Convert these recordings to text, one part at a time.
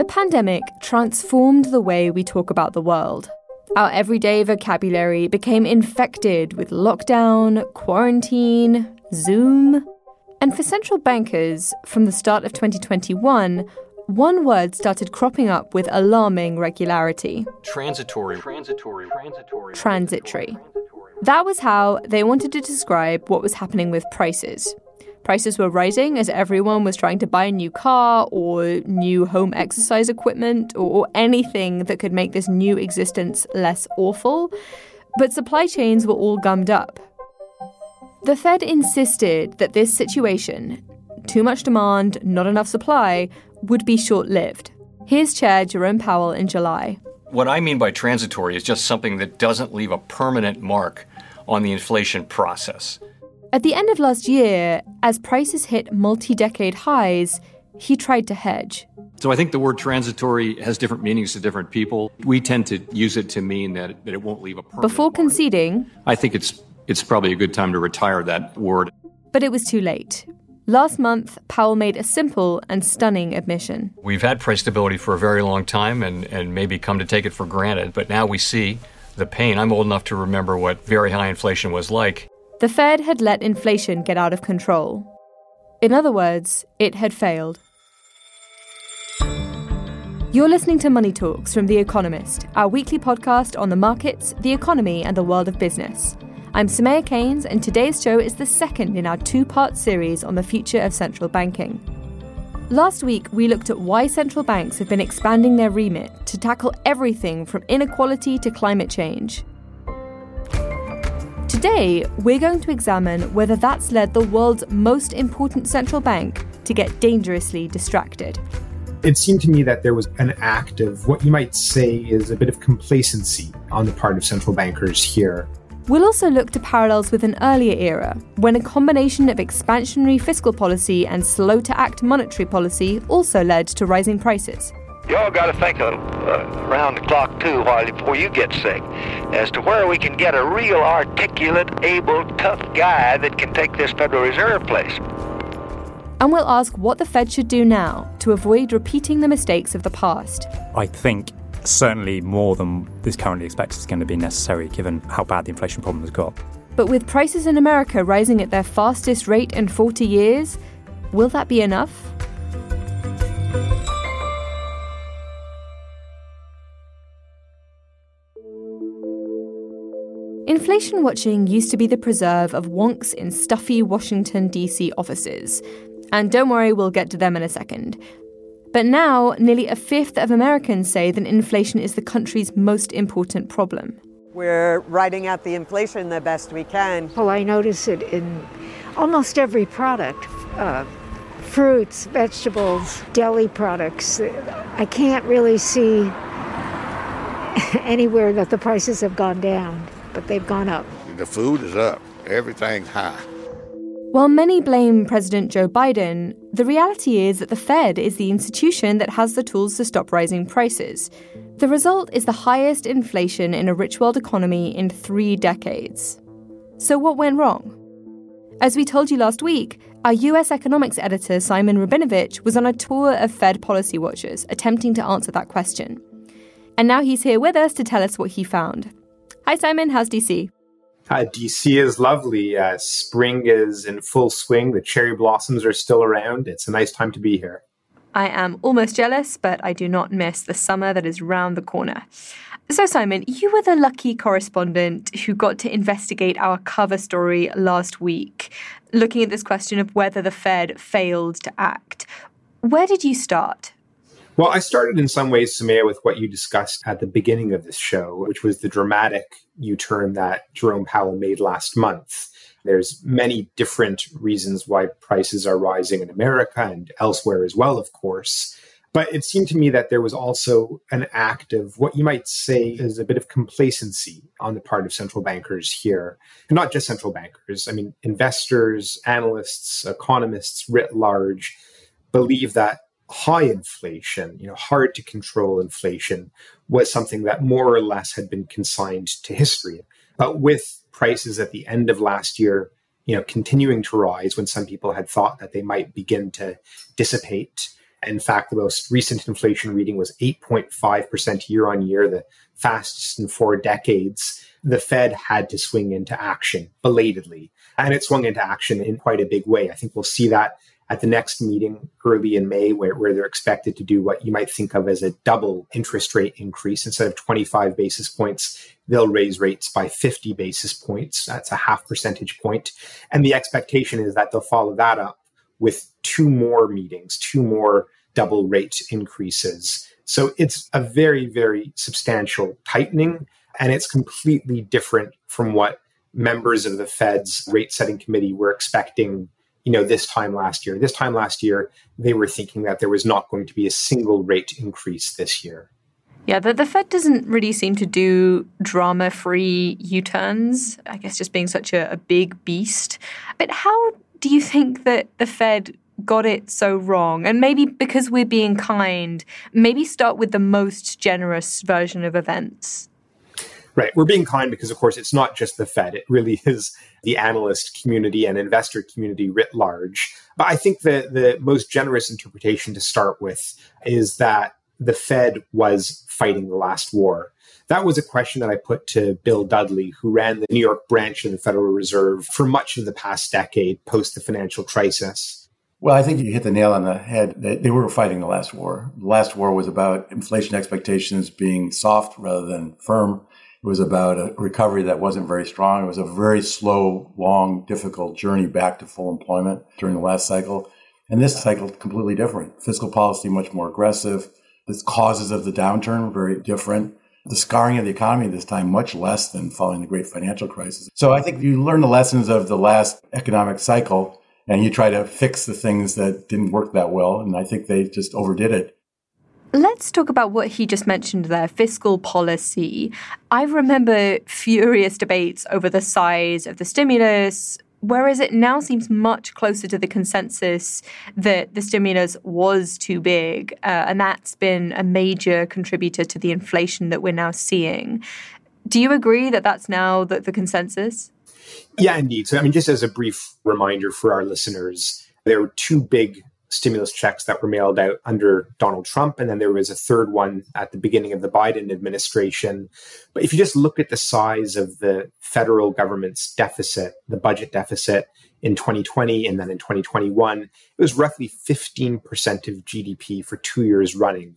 The pandemic transformed the way we talk about the world. Our everyday vocabulary became infected with lockdown, quarantine, Zoom. And for central bankers, from the start of 2021, one word started cropping up with alarming regularity transitory, transitory, transitory, transitory. That was how they wanted to describe what was happening with prices. Prices were rising as everyone was trying to buy a new car or new home exercise equipment or anything that could make this new existence less awful. But supply chains were all gummed up. The Fed insisted that this situation, too much demand, not enough supply, would be short lived. Here's Chair Jerome Powell in July. What I mean by transitory is just something that doesn't leave a permanent mark on the inflation process. At the end of last year, as prices hit multi decade highs, he tried to hedge. So I think the word transitory has different meanings to different people. We tend to use it to mean that, that it won't leave a permanent Before mark. conceding, I think it's it's probably a good time to retire that word. but it was too late. Last month, Powell made a simple and stunning admission. We've had price stability for a very long time and, and maybe come to take it for granted, but now we see the pain. I'm old enough to remember what very high inflation was like. The Fed had let inflation get out of control. In other words, it had failed. You're listening to Money Talks from The Economist, our weekly podcast on the markets, the economy, and the world of business. I'm Soumaya Keynes, and today's show is the second in our two part series on the future of central banking. Last week, we looked at why central banks have been expanding their remit to tackle everything from inequality to climate change. Today, we're going to examine whether that's led the world's most important central bank to get dangerously distracted. It seemed to me that there was an act of what you might say is a bit of complacency on the part of central bankers here. We'll also look to parallels with an earlier era, when a combination of expansionary fiscal policy and slow to act monetary policy also led to rising prices. Y'all got to think of uh, around the clock too, while before you get sick, as to where we can get a real articulate, able, tough guy that can take this Federal Reserve place. And we'll ask what the Fed should do now to avoid repeating the mistakes of the past. I think certainly more than is currently expected is going to be necessary given how bad the inflation problem has got. But with prices in America rising at their fastest rate in 40 years, will that be enough? Inflation watching used to be the preserve of wonks in stuffy Washington, D.C. offices. And don't worry, we'll get to them in a second. But now, nearly a fifth of Americans say that inflation is the country's most important problem. We're riding out the inflation the best we can. Well, I notice it in almost every product uh, fruits, vegetables, deli products. I can't really see anywhere that the prices have gone down, but they've gone up. The food is up, everything's high. While many blame President Joe Biden, the reality is that the Fed is the institution that has the tools to stop rising prices. The result is the highest inflation in a rich world economy in three decades. So, what went wrong? As we told you last week, our US economics editor Simon Rabinovitch was on a tour of Fed policy watchers attempting to answer that question. And now he's here with us to tell us what he found. Hi, Simon, how's DC? Uh, DC is lovely. Uh, spring is in full swing. The cherry blossoms are still around. It's a nice time to be here. I am almost jealous, but I do not miss the summer that is round the corner. So, Simon, you were the lucky correspondent who got to investigate our cover story last week, looking at this question of whether the Fed failed to act. Where did you start? Well, I started in some ways, Soumaya, with what you discussed at the beginning of this show, which was the dramatic U turn that Jerome Powell made last month. There's many different reasons why prices are rising in America and elsewhere as well, of course. But it seemed to me that there was also an act of what you might say is a bit of complacency on the part of central bankers here. And not just central bankers. I mean, investors, analysts, economists writ large believe that high inflation, you know, hard to control inflation was something that more or less had been consigned to history. But with prices at the end of last year, you know, continuing to rise when some people had thought that they might begin to dissipate, in fact, the most recent inflation reading was 8.5% year on year, the fastest in four decades. The Fed had to swing into action belatedly. And it swung into action in quite a big way. I think we'll see that at the next meeting early in May, where, where they're expected to do what you might think of as a double interest rate increase. Instead of 25 basis points, they'll raise rates by 50 basis points. That's a half percentage point. And the expectation is that they'll follow that up with two more meetings, two more double rate increases. So it's a very, very substantial tightening, and it's completely different from what members of the Fed's rate setting committee were expecting you know this time last year this time last year they were thinking that there was not going to be a single rate increase this year yeah the, the fed doesn't really seem to do drama free u-turns i guess just being such a, a big beast but how do you think that the fed got it so wrong? And maybe because we're being kind, maybe start with the most generous version of events. Right. We're being kind because, of course, it's not just the Fed. It really is the analyst community and investor community writ large. But I think the, the most generous interpretation to start with is that the Fed was fighting the last war. That was a question that I put to Bill Dudley, who ran the New York branch of the Federal Reserve for much of the past decade post the financial crisis. Well, I think you hit the nail on the head. They were fighting the last war. The last war was about inflation expectations being soft rather than firm. It was about a recovery that wasn't very strong. It was a very slow, long, difficult journey back to full employment during the last cycle. And this cycle, completely different. Fiscal policy, much more aggressive. The causes of the downturn, were very different. The scarring of the economy this time, much less than following the great financial crisis. So I think you learn the lessons of the last economic cycle and you try to fix the things that didn't work that well. And I think they just overdid it. Let's talk about what he just mentioned there fiscal policy. I remember furious debates over the size of the stimulus, whereas it now seems much closer to the consensus that the stimulus was too big. Uh, and that's been a major contributor to the inflation that we're now seeing. Do you agree that that's now the, the consensus? Yeah, indeed. So, I mean, just as a brief reminder for our listeners, there were two big stimulus checks that were mailed out under Donald Trump. And then there was a third one at the beginning of the Biden administration. But if you just look at the size of the federal government's deficit, the budget deficit in 2020 and then in 2021, it was roughly 15% of GDP for two years running.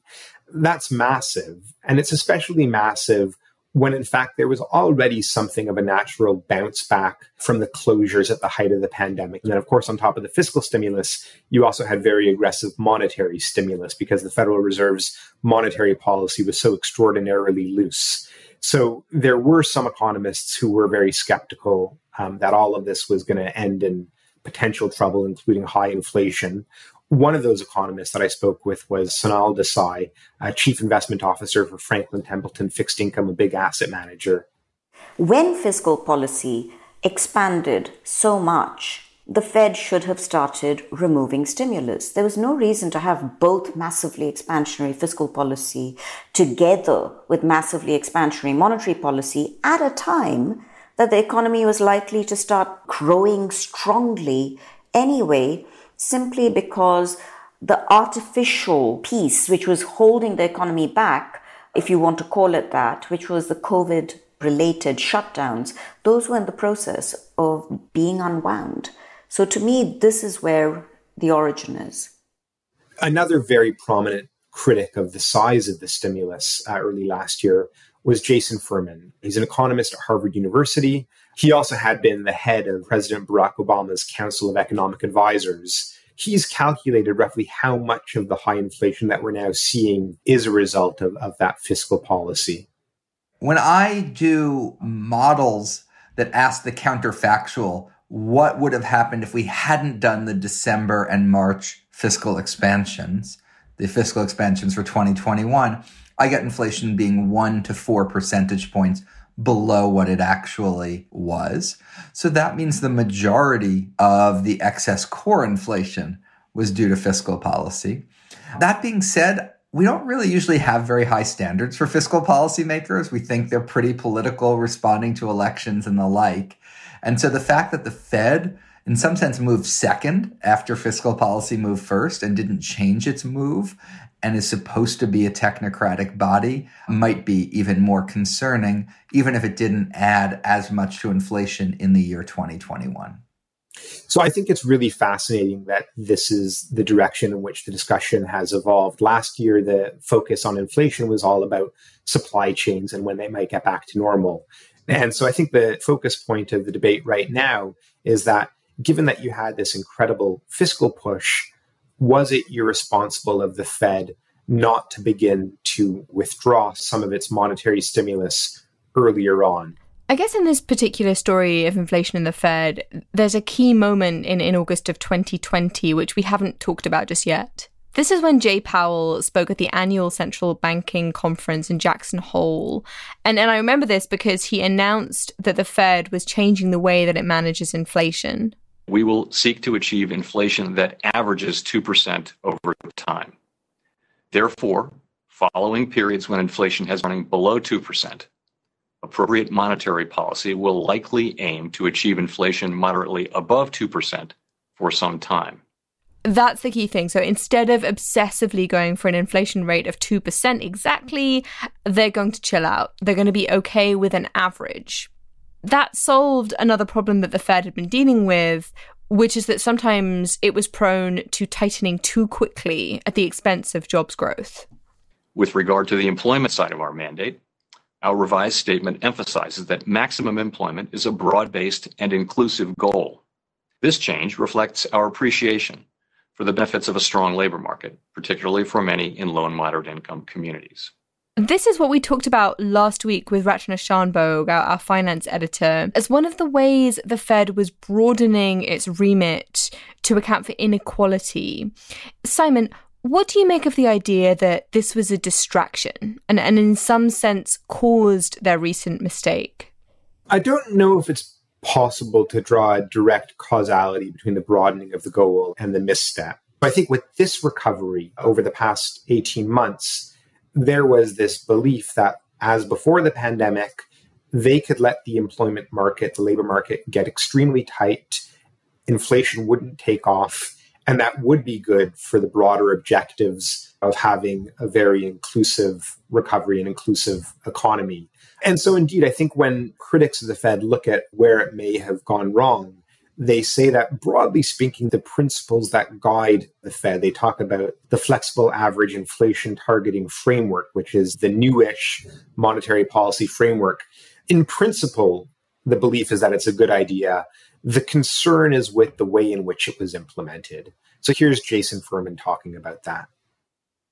That's massive. And it's especially massive when in fact there was already something of a natural bounce back from the closures at the height of the pandemic. And then, of course, on top of the fiscal stimulus, you also had very aggressive monetary stimulus because the Federal Reserve's monetary policy was so extraordinarily loose. So there were some economists who were very skeptical um, that all of this was going to end in potential trouble, including high inflation. One of those economists that I spoke with was Sonal Desai, Chief Investment Officer for Franklin Templeton Fixed Income, a big asset manager. When fiscal policy expanded so much, the Fed should have started removing stimulus. There was no reason to have both massively expansionary fiscal policy together with massively expansionary monetary policy at a time that the economy was likely to start growing strongly anyway simply because the artificial piece, which was holding the economy back, if you want to call it that, which was the COVID related shutdowns, those were in the process of being unwound. So to me, this is where the origin is. Another very prominent critic of the size of the stimulus uh, early last year was Jason Furman. He's an economist at Harvard University. He also had been the head of President Barack Obama's Council of Economic Advisors. He's calculated roughly how much of the high inflation that we're now seeing is a result of, of that fiscal policy. When I do models that ask the counterfactual, what would have happened if we hadn't done the December and March fiscal expansions, the fiscal expansions for 2021, I get inflation being one to four percentage points below what it actually was. So that means the majority of the excess core inflation was due to fiscal policy. That being said, we don't really usually have very high standards for fiscal policymakers. We think they're pretty political, responding to elections and the like. And so the fact that the Fed, in some sense, moved second after fiscal policy moved first and didn't change its move and is supposed to be a technocratic body might be even more concerning, even if it didn't add as much to inflation in the year 2021. So I think it's really fascinating that this is the direction in which the discussion has evolved. Last year, the focus on inflation was all about supply chains and when they might get back to normal. And so I think the focus point of the debate right now is that given that you had this incredible fiscal push, was it irresponsible of the Fed not to begin to withdraw some of its monetary stimulus earlier on? I guess in this particular story of inflation in the Fed, there's a key moment in, in August of 2020, which we haven't talked about just yet. This is when Jay Powell spoke at the annual central banking conference in Jackson Hole. And, and I remember this because he announced that the Fed was changing the way that it manages inflation. We will seek to achieve inflation that averages 2% over time. Therefore, following periods when inflation has running below 2%, appropriate monetary policy will likely aim to achieve inflation moderately above 2% for some time. That's the key thing. So instead of obsessively going for an inflation rate of 2% exactly, they're going to chill out. They're going to be okay with an average. That solved another problem that the Fed had been dealing with, which is that sometimes it was prone to tightening too quickly at the expense of jobs growth. With regard to the employment side of our mandate, our revised statement emphasizes that maximum employment is a broad based and inclusive goal. This change reflects our appreciation for the benefits of a strong labor market, particularly for many in low and moderate income communities. This is what we talked about last week with Rachana Shanbhogue, our, our, finance editor, as one of the ways the Fed was broadening its remit to account for inequality. Simon, what do you make of the idea that this was a distraction and, and in some sense caused their recent mistake? I don't know if it's possible to draw a direct causality between the broadening of the goal and the misstep. But I think with this recovery over the past 18 months, there was this belief that as before the pandemic, they could let the employment market, the labor market get extremely tight, inflation wouldn't take off, and that would be good for the broader objectives of having a very inclusive recovery and inclusive economy. And so, indeed, I think when critics of the Fed look at where it may have gone wrong, they say that broadly speaking, the principles that guide the Fed, they talk about the flexible average inflation targeting framework, which is the newish monetary policy framework. In principle, the belief is that it's a good idea. The concern is with the way in which it was implemented. So here's Jason Furman talking about that.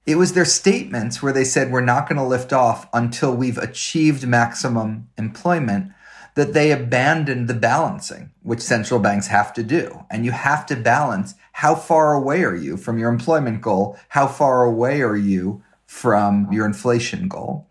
It was their statements where they said, We're not going to lift off until we've achieved maximum employment, that they abandoned the balancing, which central banks have to do. And you have to balance how far away are you from your employment goal? How far away are you from your inflation goal?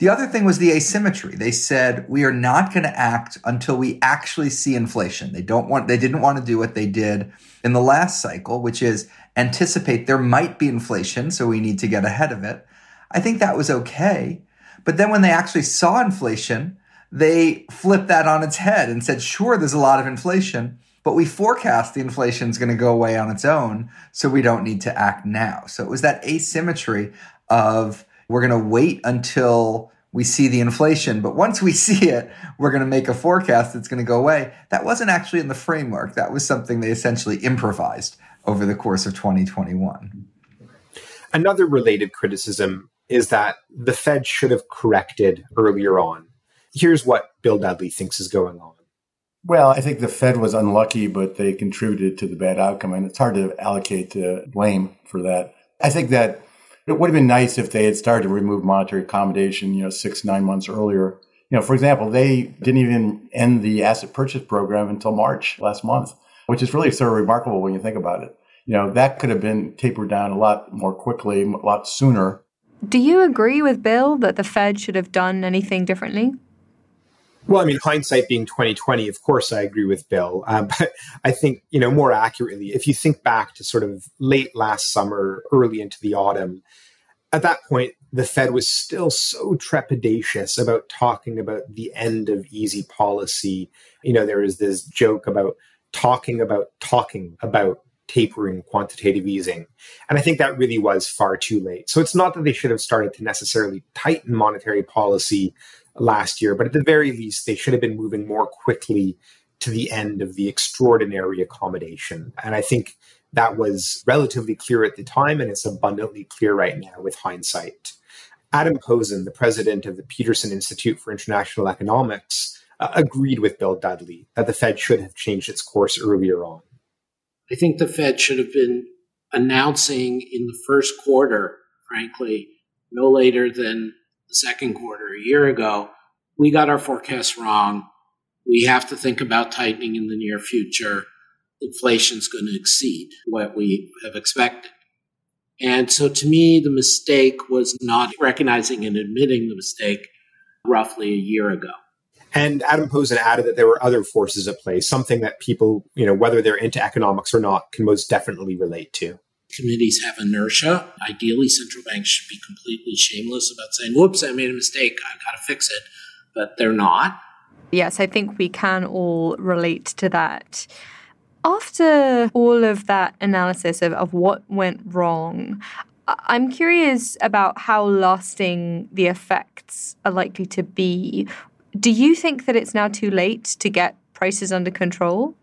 The other thing was the asymmetry. They said we are not going to act until we actually see inflation. They don't want they didn't want to do what they did in the last cycle, which is anticipate there might be inflation, so we need to get ahead of it. I think that was okay. But then when they actually saw inflation, they flipped that on its head and said, sure, there's a lot of inflation, but we forecast the inflation is going to go away on its own, so we don't need to act now. So it was that asymmetry of we're going to wait until we see the inflation, but once we see it, we're going to make a forecast that's going to go away. That wasn't actually in the framework. That was something they essentially improvised over the course of 2021. Another related criticism is that the Fed should have corrected earlier on. Here's what Bill Dudley thinks is going on. Well, I think the Fed was unlucky, but they contributed to the bad outcome, and it's hard to allocate the blame for that. I think that it would have been nice if they had started to remove monetary accommodation, you know, six, nine months earlier. You know, for example, they didn't even end the asset purchase program until March last month, which is really sort of remarkable when you think about it. You know, that could have been tapered down a lot more quickly, a lot sooner. Do you agree with Bill that the Fed should have done anything differently? Well, I mean, hindsight being twenty twenty, of course, I agree with Bill. Um, but I think you know more accurately, if you think back to sort of late last summer, early into the autumn, at that point, the Fed was still so trepidatious about talking about the end of easy policy. You know, there is this joke about talking about talking about tapering quantitative easing. And I think that really was far too late. So it's not that they should have started to necessarily tighten monetary policy last year, but at the very least, they should have been moving more quickly to the end of the extraordinary accommodation. And I think that was relatively clear at the time, and it's abundantly clear right now with hindsight. Adam Posen, the president of the Peterson Institute for International Economics, uh, agreed with Bill Dudley that the Fed should have changed its course earlier on. I think the Fed should have been announcing in the first quarter, frankly, no later than the second quarter a year ago, we got our forecasts wrong. We have to think about tightening in the near future. Inflation's going to exceed what we have expected. And so to me, the mistake was not recognizing and admitting the mistake roughly a year ago. And Adam Posen added that there were other forces at play, something that people, you know, whether they're into economics or not, can most definitely relate to committees have inertia. Ideally, central banks should be completely shameless about saying, whoops, I made a mistake, I've got to fix it. But they're not. Yes, I think we can all relate to that. After all of that analysis of, of what went wrong, I'm curious about how lasting the effects are likely to be. Do you think that it's now too late to get prices under control?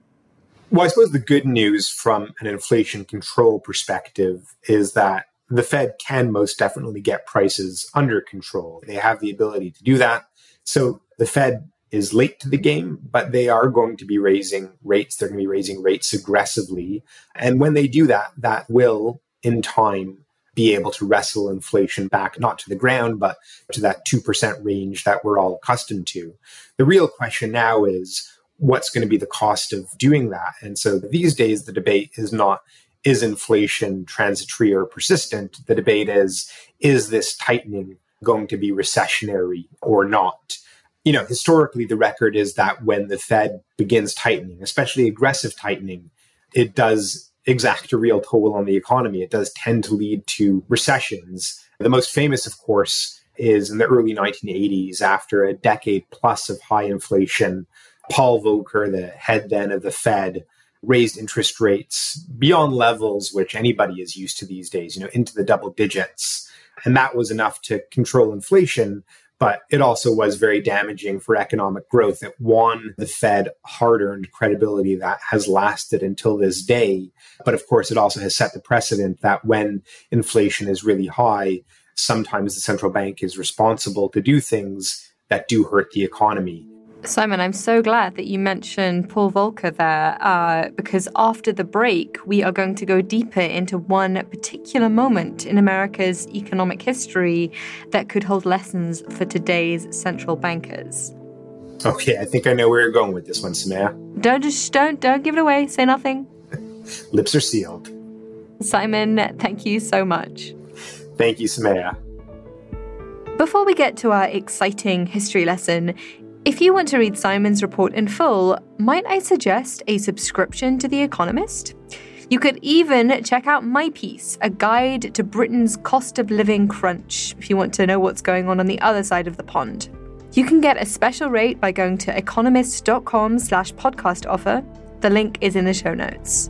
Well, I suppose the good news from an inflation control perspective is that the Fed can most definitely get prices under control. They have the ability to do that. So the Fed is late to the game, but they are going to be raising rates. They're going to be raising rates aggressively. And when they do that, that will, in time, be able to wrestle inflation back, not to the ground, but to that 2% range that we're all accustomed to. The real question now is what's going to be the cost of doing that. And so these days, the debate is not is inflation transitory or persistent? The debate is is this tightening going to be recessionary or not? You know, historically, the record is that when the Fed begins tightening, especially aggressive tightening, it does exact a real toll on the economy. It does tend to lead to recessions. The most famous, of course, is in the early 1980s, after a decade plus of high inflation, Paul Volcker, the head then of the Fed, raised interest rates beyond levels which anybody is used to these days, you know, into the double digits. And that was enough to control inflation, but it also was very damaging for economic growth. It won the Fed hard earned credibility that has lasted until this day. But of course, it also has set the precedent that when inflation is really high, sometimes the central bank is responsible to do things that do hurt the economy. Simon, I'm so glad that you mentioned Paul Volcker there, uh, because after the break, we are going to go deeper into one particular moment in America's economic history that could hold lessons for today's central bankers. Okay, I think I know where you're going with this one, Soumaya. Don't just don't don't give it away. Say nothing. Lips are sealed. Simon, thank you so much. Thank you, Soumaya. Before we get to our exciting history lesson, if you want to read Simon's report in full, might I suggest a subscription to The Economist? You could even check out my piece, A Guide to Britain's Cost of Living Crunch, if you want to know what's going on on the other side of the pond. You can get a special rate by going to economist.com slash podcast offer. The link is in the show notes.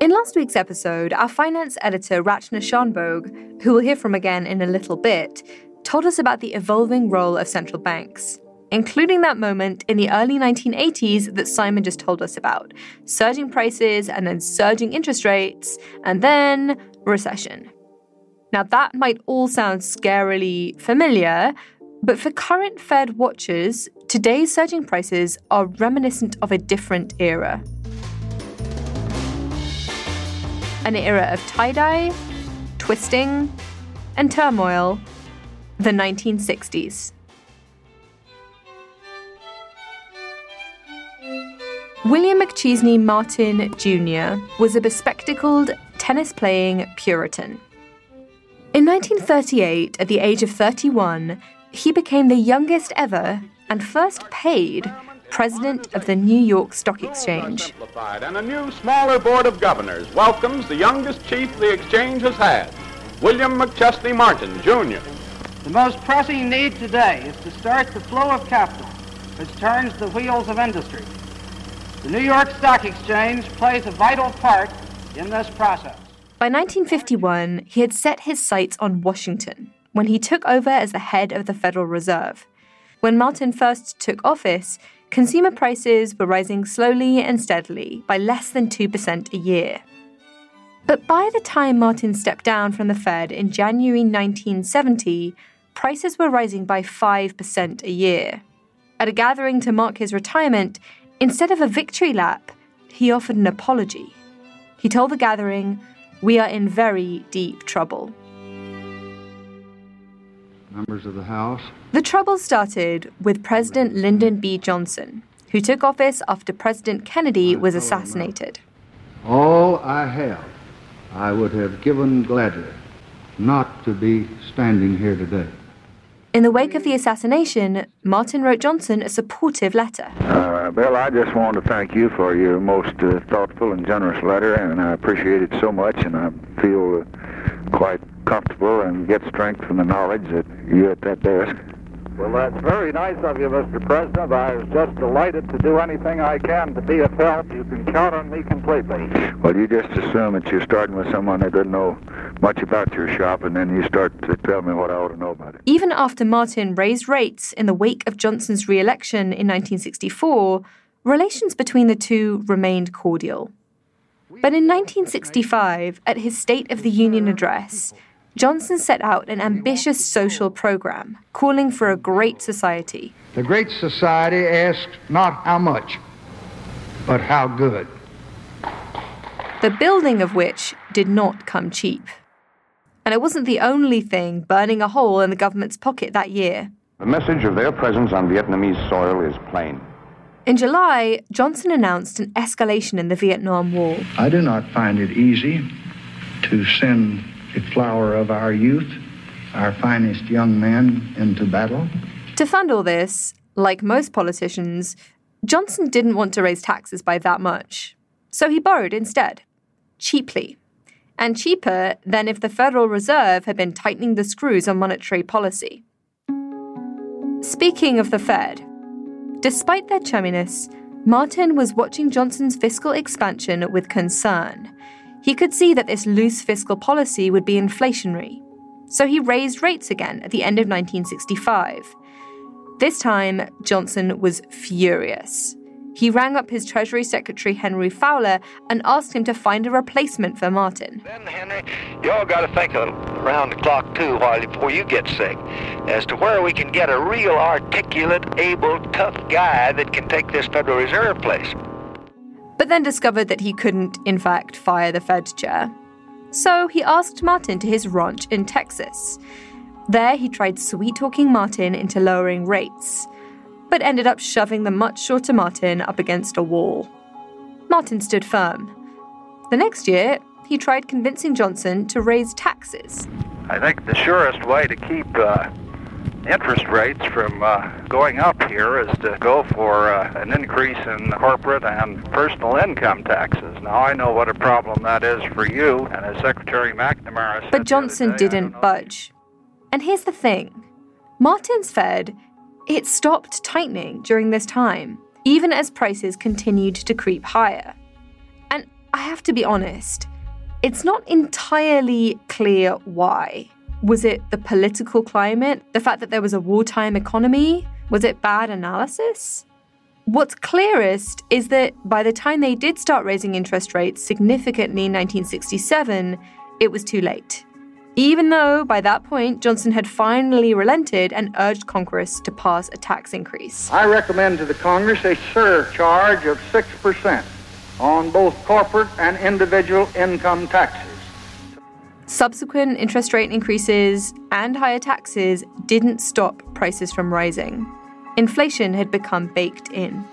In last week's episode, our finance editor Rachana Shanbhogue, who we'll hear from again in a little bit, told us about the evolving role of central banks, including that moment in the early 1980s that Simon just told us about surging prices and then surging interest rates, and then recession. Now, that might all sound scarily familiar, but for current Fed watchers, today's surging prices are reminiscent of a different era. An era of tie dye, twisting, and turmoil, the 1960s. William McChesney Martin Jr. was a bespectacled, tennis playing Puritan. In 1938, at the age of 31, he became the youngest ever and first paid president of the New York Stock Exchange. And a new, smaller board of governors welcomes the youngest chief the exchange has had, William McChesney Martin, Jr. The most pressing need today is to start the flow of capital, which turns the wheels of industry. The New York Stock Exchange plays a vital part in this process. By 1951, he had set his sights on Washington when he took over as the head of the Federal Reserve. When Martin first took office, consumer prices were rising slowly and steadily by less than 2% a year. But by the time Martin stepped down from the Fed in January 1970, prices were rising by 5% a year. At a gathering to mark his retirement, instead of a victory lap, he offered an apology. He told the gathering, We are in very deep trouble. Members of the House. The trouble started with President Lyndon B. Johnson, who took office after President Kennedy was assassinated. All I have, I would have given gladly not to be standing here today. In the wake of the assassination, Martin wrote Johnson a supportive letter. Uh, Bill, I just wanted to thank you for your most uh, thoughtful and generous letter, and I appreciate it so much, and I feel uh, quite comfortable and get strength from the knowledge that you're at that desk. Well, that's very nice of you, Mr. President. I was just delighted to do anything I can to be of help. You can count on me completely. Well, you just assume that you're starting with someone that doesn't know much about your shop, and then you start to tell me what I ought to know about it. Even after Martin raised rates in the wake of Johnson's re election in 1964, relations between the two remained cordial. But in 1965, at his State of the Union address, Johnson set out an ambitious social program calling for a great society. The Great Society asked not how much, but how good. The building of which did not come cheap. And it wasn't the only thing burning a hole in the government's pocket that year. The message of their presence on Vietnamese soil is plain. In July, Johnson announced an escalation in the Vietnam War. I do not find it easy to send the flower of our youth, our finest young men, into battle. To fund all this, like most politicians, Johnson didn't want to raise taxes by that much. So he borrowed instead, cheaply. And cheaper than if the Federal Reserve had been tightening the screws on monetary policy. Speaking of the Fed, despite their chumminess, Martin was watching Johnson's fiscal expansion with concern. He could see that this loose fiscal policy would be inflationary. So he raised rates again at the end of 1965. This time, Johnson was furious. He rang up his Treasury Secretary Henry Fowler and asked him to find a replacement for Martin. Then, Henry, y'all got to think around the clock too, while before you get sick, as to where we can get a real articulate, able, tough guy that can take this Federal Reserve place. But then discovered that he couldn't, in fact, fire the Fed chair. So he asked Martin to his ranch in Texas. There, he tried sweet talking Martin into lowering rates but ended up shoving the much shorter Martin up against a wall. Martin stood firm. The next year, he tried convincing Johnson to raise taxes. I think the surest way to keep uh, interest rates from uh, going up here is to go for uh, an increase in corporate and personal income taxes. Now, I know what a problem that is for you, and as Secretary McNamara said. But Johnson day, didn't budge. And here's the thing Martin's Fed it stopped tightening during this time, even as prices continued to creep higher. And I have to be honest, it's not entirely clear why. Was it the political climate? The fact that there was a wartime economy? Was it bad analysis? What's clearest is that by the time they did start raising interest rates significantly in 1967, it was too late. Even though by that point Johnson had finally relented and urged Congress to pass a tax increase. I recommend to the Congress a surcharge of 6% on both corporate and individual income taxes. Subsequent interest rate increases and higher taxes didn't stop prices from rising. Inflation had become baked in.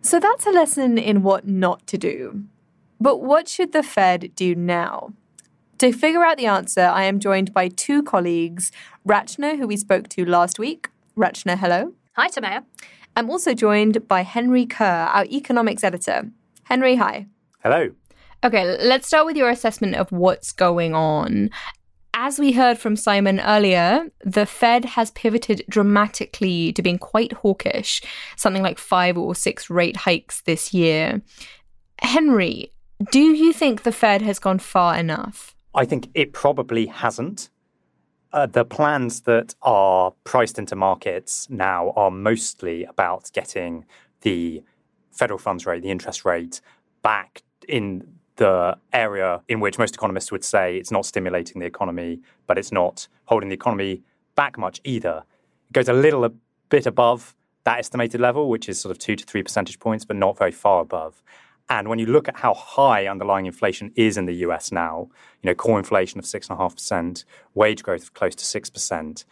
So that's a lesson in what not to do. But what should the Fed do now? To figure out the answer, I am joined by two colleagues, Rachana, who we spoke to last week. Rachana, hello. Hi, Soumaya. I'm also joined by Henry Curr, our economics editor. Henry, hi. Hello. Okay, let's start with your assessment of what's going on. As we heard from Simon earlier, the Fed has pivoted dramatically to being quite hawkish, something like five or six rate hikes this year. Henry, do you think the Fed has gone far enough? I think it probably hasn't. Uh, the plans that are priced into markets now are mostly about getting the federal funds rate, the interest rate, back in the area in which most economists would say it's not stimulating the economy, but it's not holding the economy back much either. It goes a little a bit above that estimated level, which is sort of two to three percentage points, but not very far above. And when you look at how high underlying inflation is in the US now, you know, core inflation of 6.5%, wage growth of close to 6%,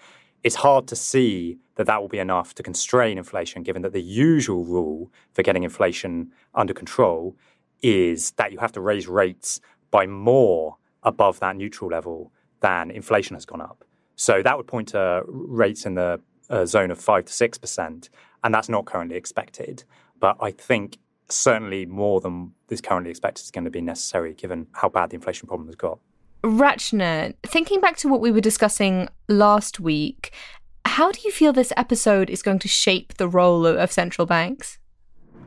it's hard to see that that will be enough to constrain inflation, given that the usual rule for getting inflation under control is that you have to raise rates by more above that neutral level than inflation has gone up. So that would point to rates in the uh, zone of 5 to 6%, and that's not currently expected. But I think certainly more than is currently expected is going to be necessary given how bad the inflation problem has got. Rachana, thinking back to what we were discussing last week, how do you feel this episode is going to shape the role of, of central banks?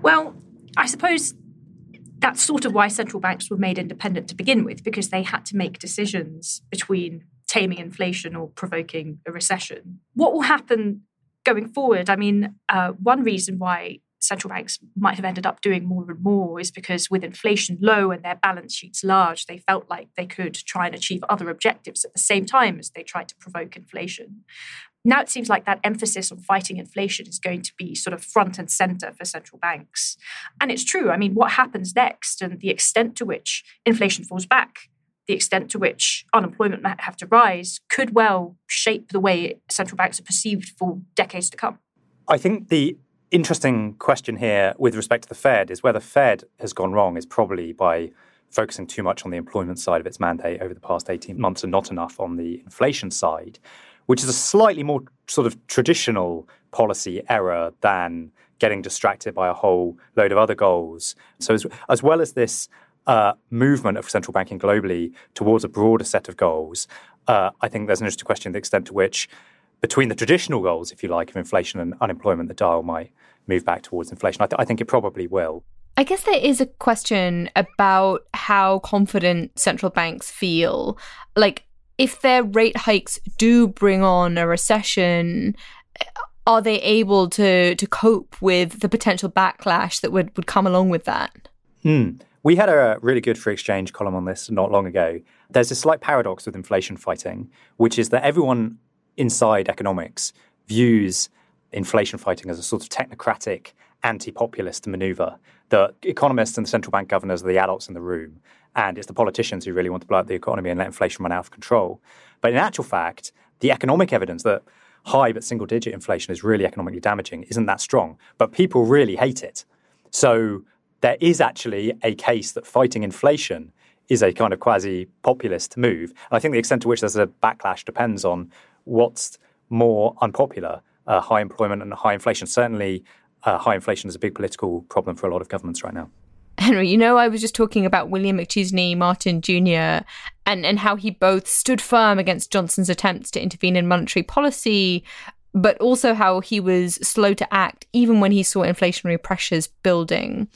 Well, I suppose that's sort of why central banks were made independent to begin with, because they had to make decisions between taming inflation or provoking a recession. What will happen going forward? I mean, uh, one reason why central banks might have ended up doing more and more is because with inflation low and their balance sheets large, they felt like they could try and achieve other objectives at the same time as they tried to provoke inflation. Now it seems like that emphasis on fighting inflation is going to be sort of front and center for central banks. And it's true. I mean, what happens next and the extent to which inflation falls back, the extent to which unemployment might have to rise, could well shape the way central banks are perceived for decades to come. I think the interesting question here with respect to the Fed is where the Fed has gone wrong is probably by focusing too much on the employment side of its mandate over the past 18 months and not enough on the inflation side, which is a slightly more sort of traditional policy error than getting distracted by a whole load of other goals. So, as, as well as this uh, movement of central banking globally towards a broader set of goals, uh, I think there's an interesting question the extent to which between the traditional goals, if you like, of inflation and unemployment, the dial might move back towards inflation. I, th- I think it probably will. I guess there is a question about how confident central banks feel. Like, if their rate hikes do bring on a recession, are they able to to cope with the potential backlash that would, would come along with that? Hmm. We had a really good free exchange column on this not long ago. There's a slight paradox with inflation fighting, which is that everyone inside economics views inflation fighting as a sort of technocratic anti-populist maneuver. The economists and the central bank governors are the adults in the room, and it's the politicians who really want to blow up the economy and let inflation run out of control. But in actual fact, the economic evidence that high but single digit inflation is really economically damaging isn't that strong. But people really hate it. So there is actually a case that fighting inflation is a kind of quasi populist move. And I think the extent to which there's a backlash depends on what's more unpopular uh, high employment and high inflation. Certainly, uh, high inflation is a big political problem for a lot of governments right now. Henry, you know, I was just talking about William McChesney Martin Jr. and, and how he both stood firm against Johnson's attempts to intervene in monetary policy, but also how he was slow to act even when he saw inflationary pressures building.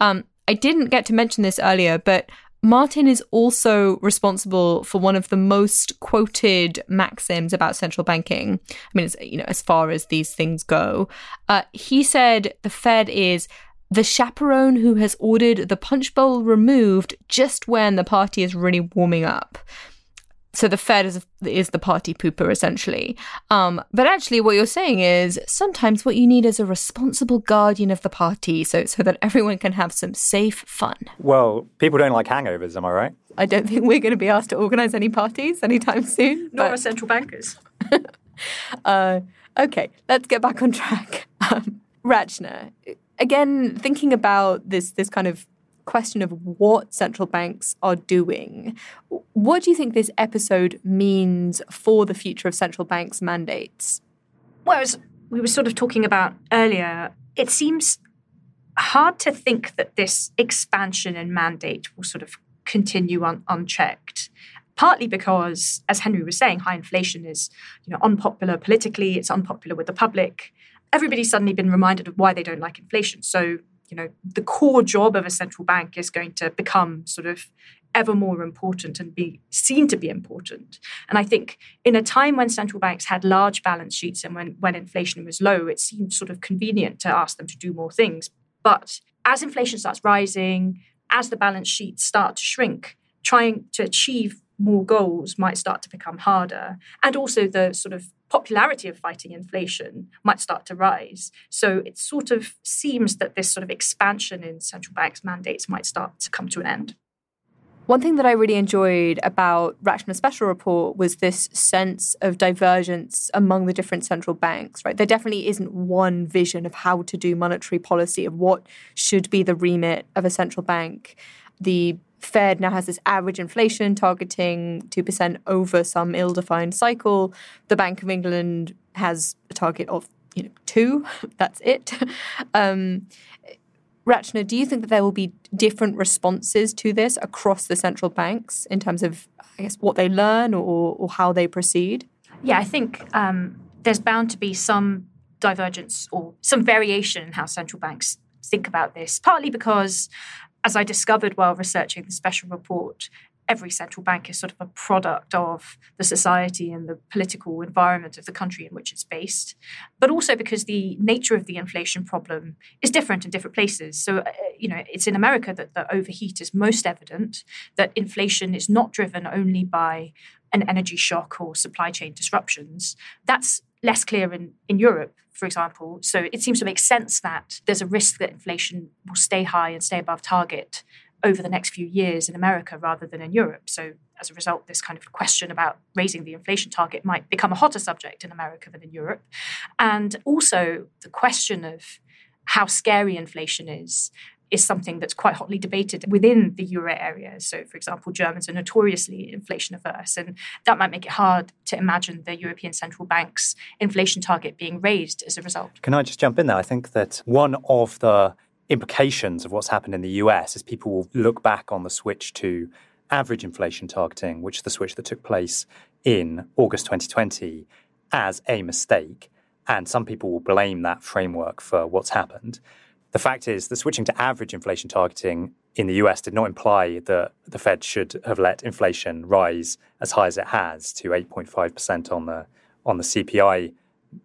Um, I didn't get to mention this earlier, but Martin is also responsible for one of the most quoted maxims about central banking. I mean, it's, you know, as far as these things go, uh, he said the Fed is the chaperone who has ordered the punch bowl removed just when the party is really warming up so the Fed is is the party pooper essentially. Um, but actually, what you're saying is sometimes what you need is a responsible guardian of the party, so so that everyone can have some safe fun. Well, people don't like hangovers, am I right? I don't think we're going to be asked to organise any parties anytime soon. Nor are central bankers. uh, okay, let's get back on track. Um, Rachana, again, thinking about this this kind of question of what central banks are doing. What do you think this episode means for the future of central banks' mandates? Well, as we were sort of talking about earlier, it seems hard to think that this expansion and mandate will sort of continue un- unchecked. Partly because, as Henry was saying, high inflation is, you know, unpopular politically. It's unpopular with the public. Everybody's suddenly been reminded of why they don't like inflation. So you know the core job of a central bank is going to become sort of ever more important and be seen to be important. And I think in a time when central banks had large balance sheets and when, when inflation was low, it seemed sort of convenient to ask them to do more things. But as inflation starts rising, as the balance sheets start to shrink, trying to achieve more goals might start to become harder. And also the sort of popularity of fighting inflation might start to rise. So it sort of seems that this sort of expansion in central banks' mandates might start to come to an end. One thing that I really enjoyed about Rachana's special report was this sense of divergence among the different central banks, right? There definitely isn't one vision of how to do monetary policy, of what should be the remit of a central bank. The Fed now has this average inflation targeting 2% over some ill defined cycle. The Bank of England has a target of you know, two. That's it. Um, Rachana, do you think that there will be different responses to this across the central banks in terms of, I guess, what they learn or, or how they proceed? Yeah, I think um, there's bound to be some divergence or some variation in how central banks think about this, partly because as I discovered while researching the special report, every central bank is sort of a product of the society and the political environment of the country in which it's based, but also because the nature of the inflation problem is different in different places. So, uh, you know, it's in America that the overheat is most evident, that inflation is not driven only by an energy shock or supply chain disruptions. That's less clear in, in Europe, for example. So it seems to make sense that there's a risk that inflation will stay high and stay above target over the next few years in America rather than in Europe. So as a result, this kind of question about raising the inflation target might become a hotter subject in America than in Europe. And also the question of how scary inflation is is something that's quite hotly debated within the euro area. So, for example, Germans are notoriously inflation averse, and that might make it hard to imagine the European Central Bank's inflation target being raised as a result. Can I just jump in there? I think that one of the implications of what's happened in the US is people will look back on the switch to average inflation targeting, which is the switch that took place in August 2020, as a mistake. And some people will blame that framework for what's happened. The fact is that switching to average inflation targeting in the US did not imply that the Fed should have let inflation rise as high as it has to 8.5% on the on the CPI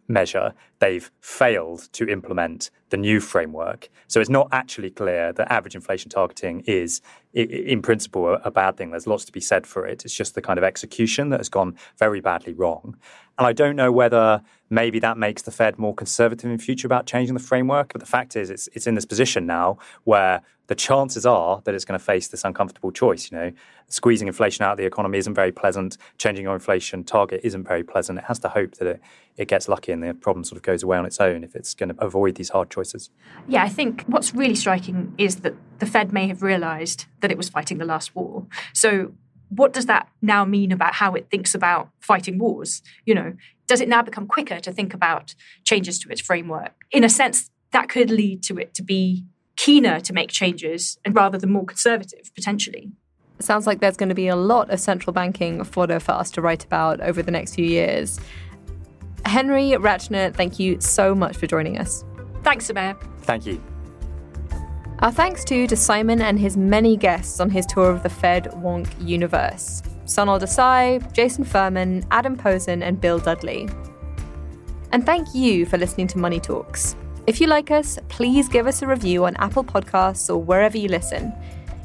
measure. They've failed to implement the new framework. So it's not actually clear that average inflation targeting is, in principle, a bad thing. There's lots to be said for it. It's just the kind of execution that has gone very badly wrong. And I don't know whether maybe that makes the Fed more conservative in future about changing the framework. But the fact is, it's, it's in this position now where the chances are that it's going to face this uncomfortable choice. You know, squeezing inflation out of the economy isn't very pleasant. Changing your inflation target isn't very pleasant. It has to hope that it, it gets lucky and the problem sort of goes away on its own if it's going to avoid these hard choices. Yeah, I think what's really striking is that the Fed may have realized that it was fighting the last war. So what does that now mean about how it thinks about fighting wars? You know, does it now become quicker to think about changes to its framework? In a sense, that could lead to it to be keener to make changes and rather than more conservative potentially. It sounds like there's going to be a lot of central banking fodder for us to write about over the next few years. Henry Rachana, thank you so much for joining us. Thanks, Amir. Thank you. Our thanks too to Simon and his many guests on his tour of the Fed Wonk universe. Sonal Desai, Jason Furman, Adam Posen, and Bill Dudley. And thank you for listening to Money Talks. If you like us, please give us a review on Apple Podcasts or wherever you listen.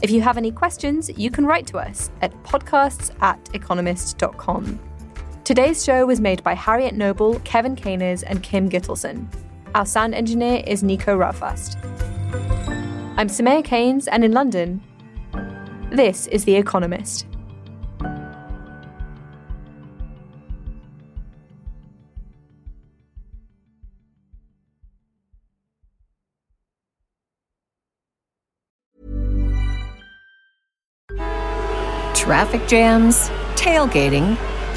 If you have any questions, you can write to us at podcasts at economist.com. Today's show was made by Harriet Noble, Kevin Caners, and Kim Gittleson. Our sound engineer is Nico Rofast. I'm Soumaya Keynes, and in London, this is The Economist. Traffic jams, tailgating,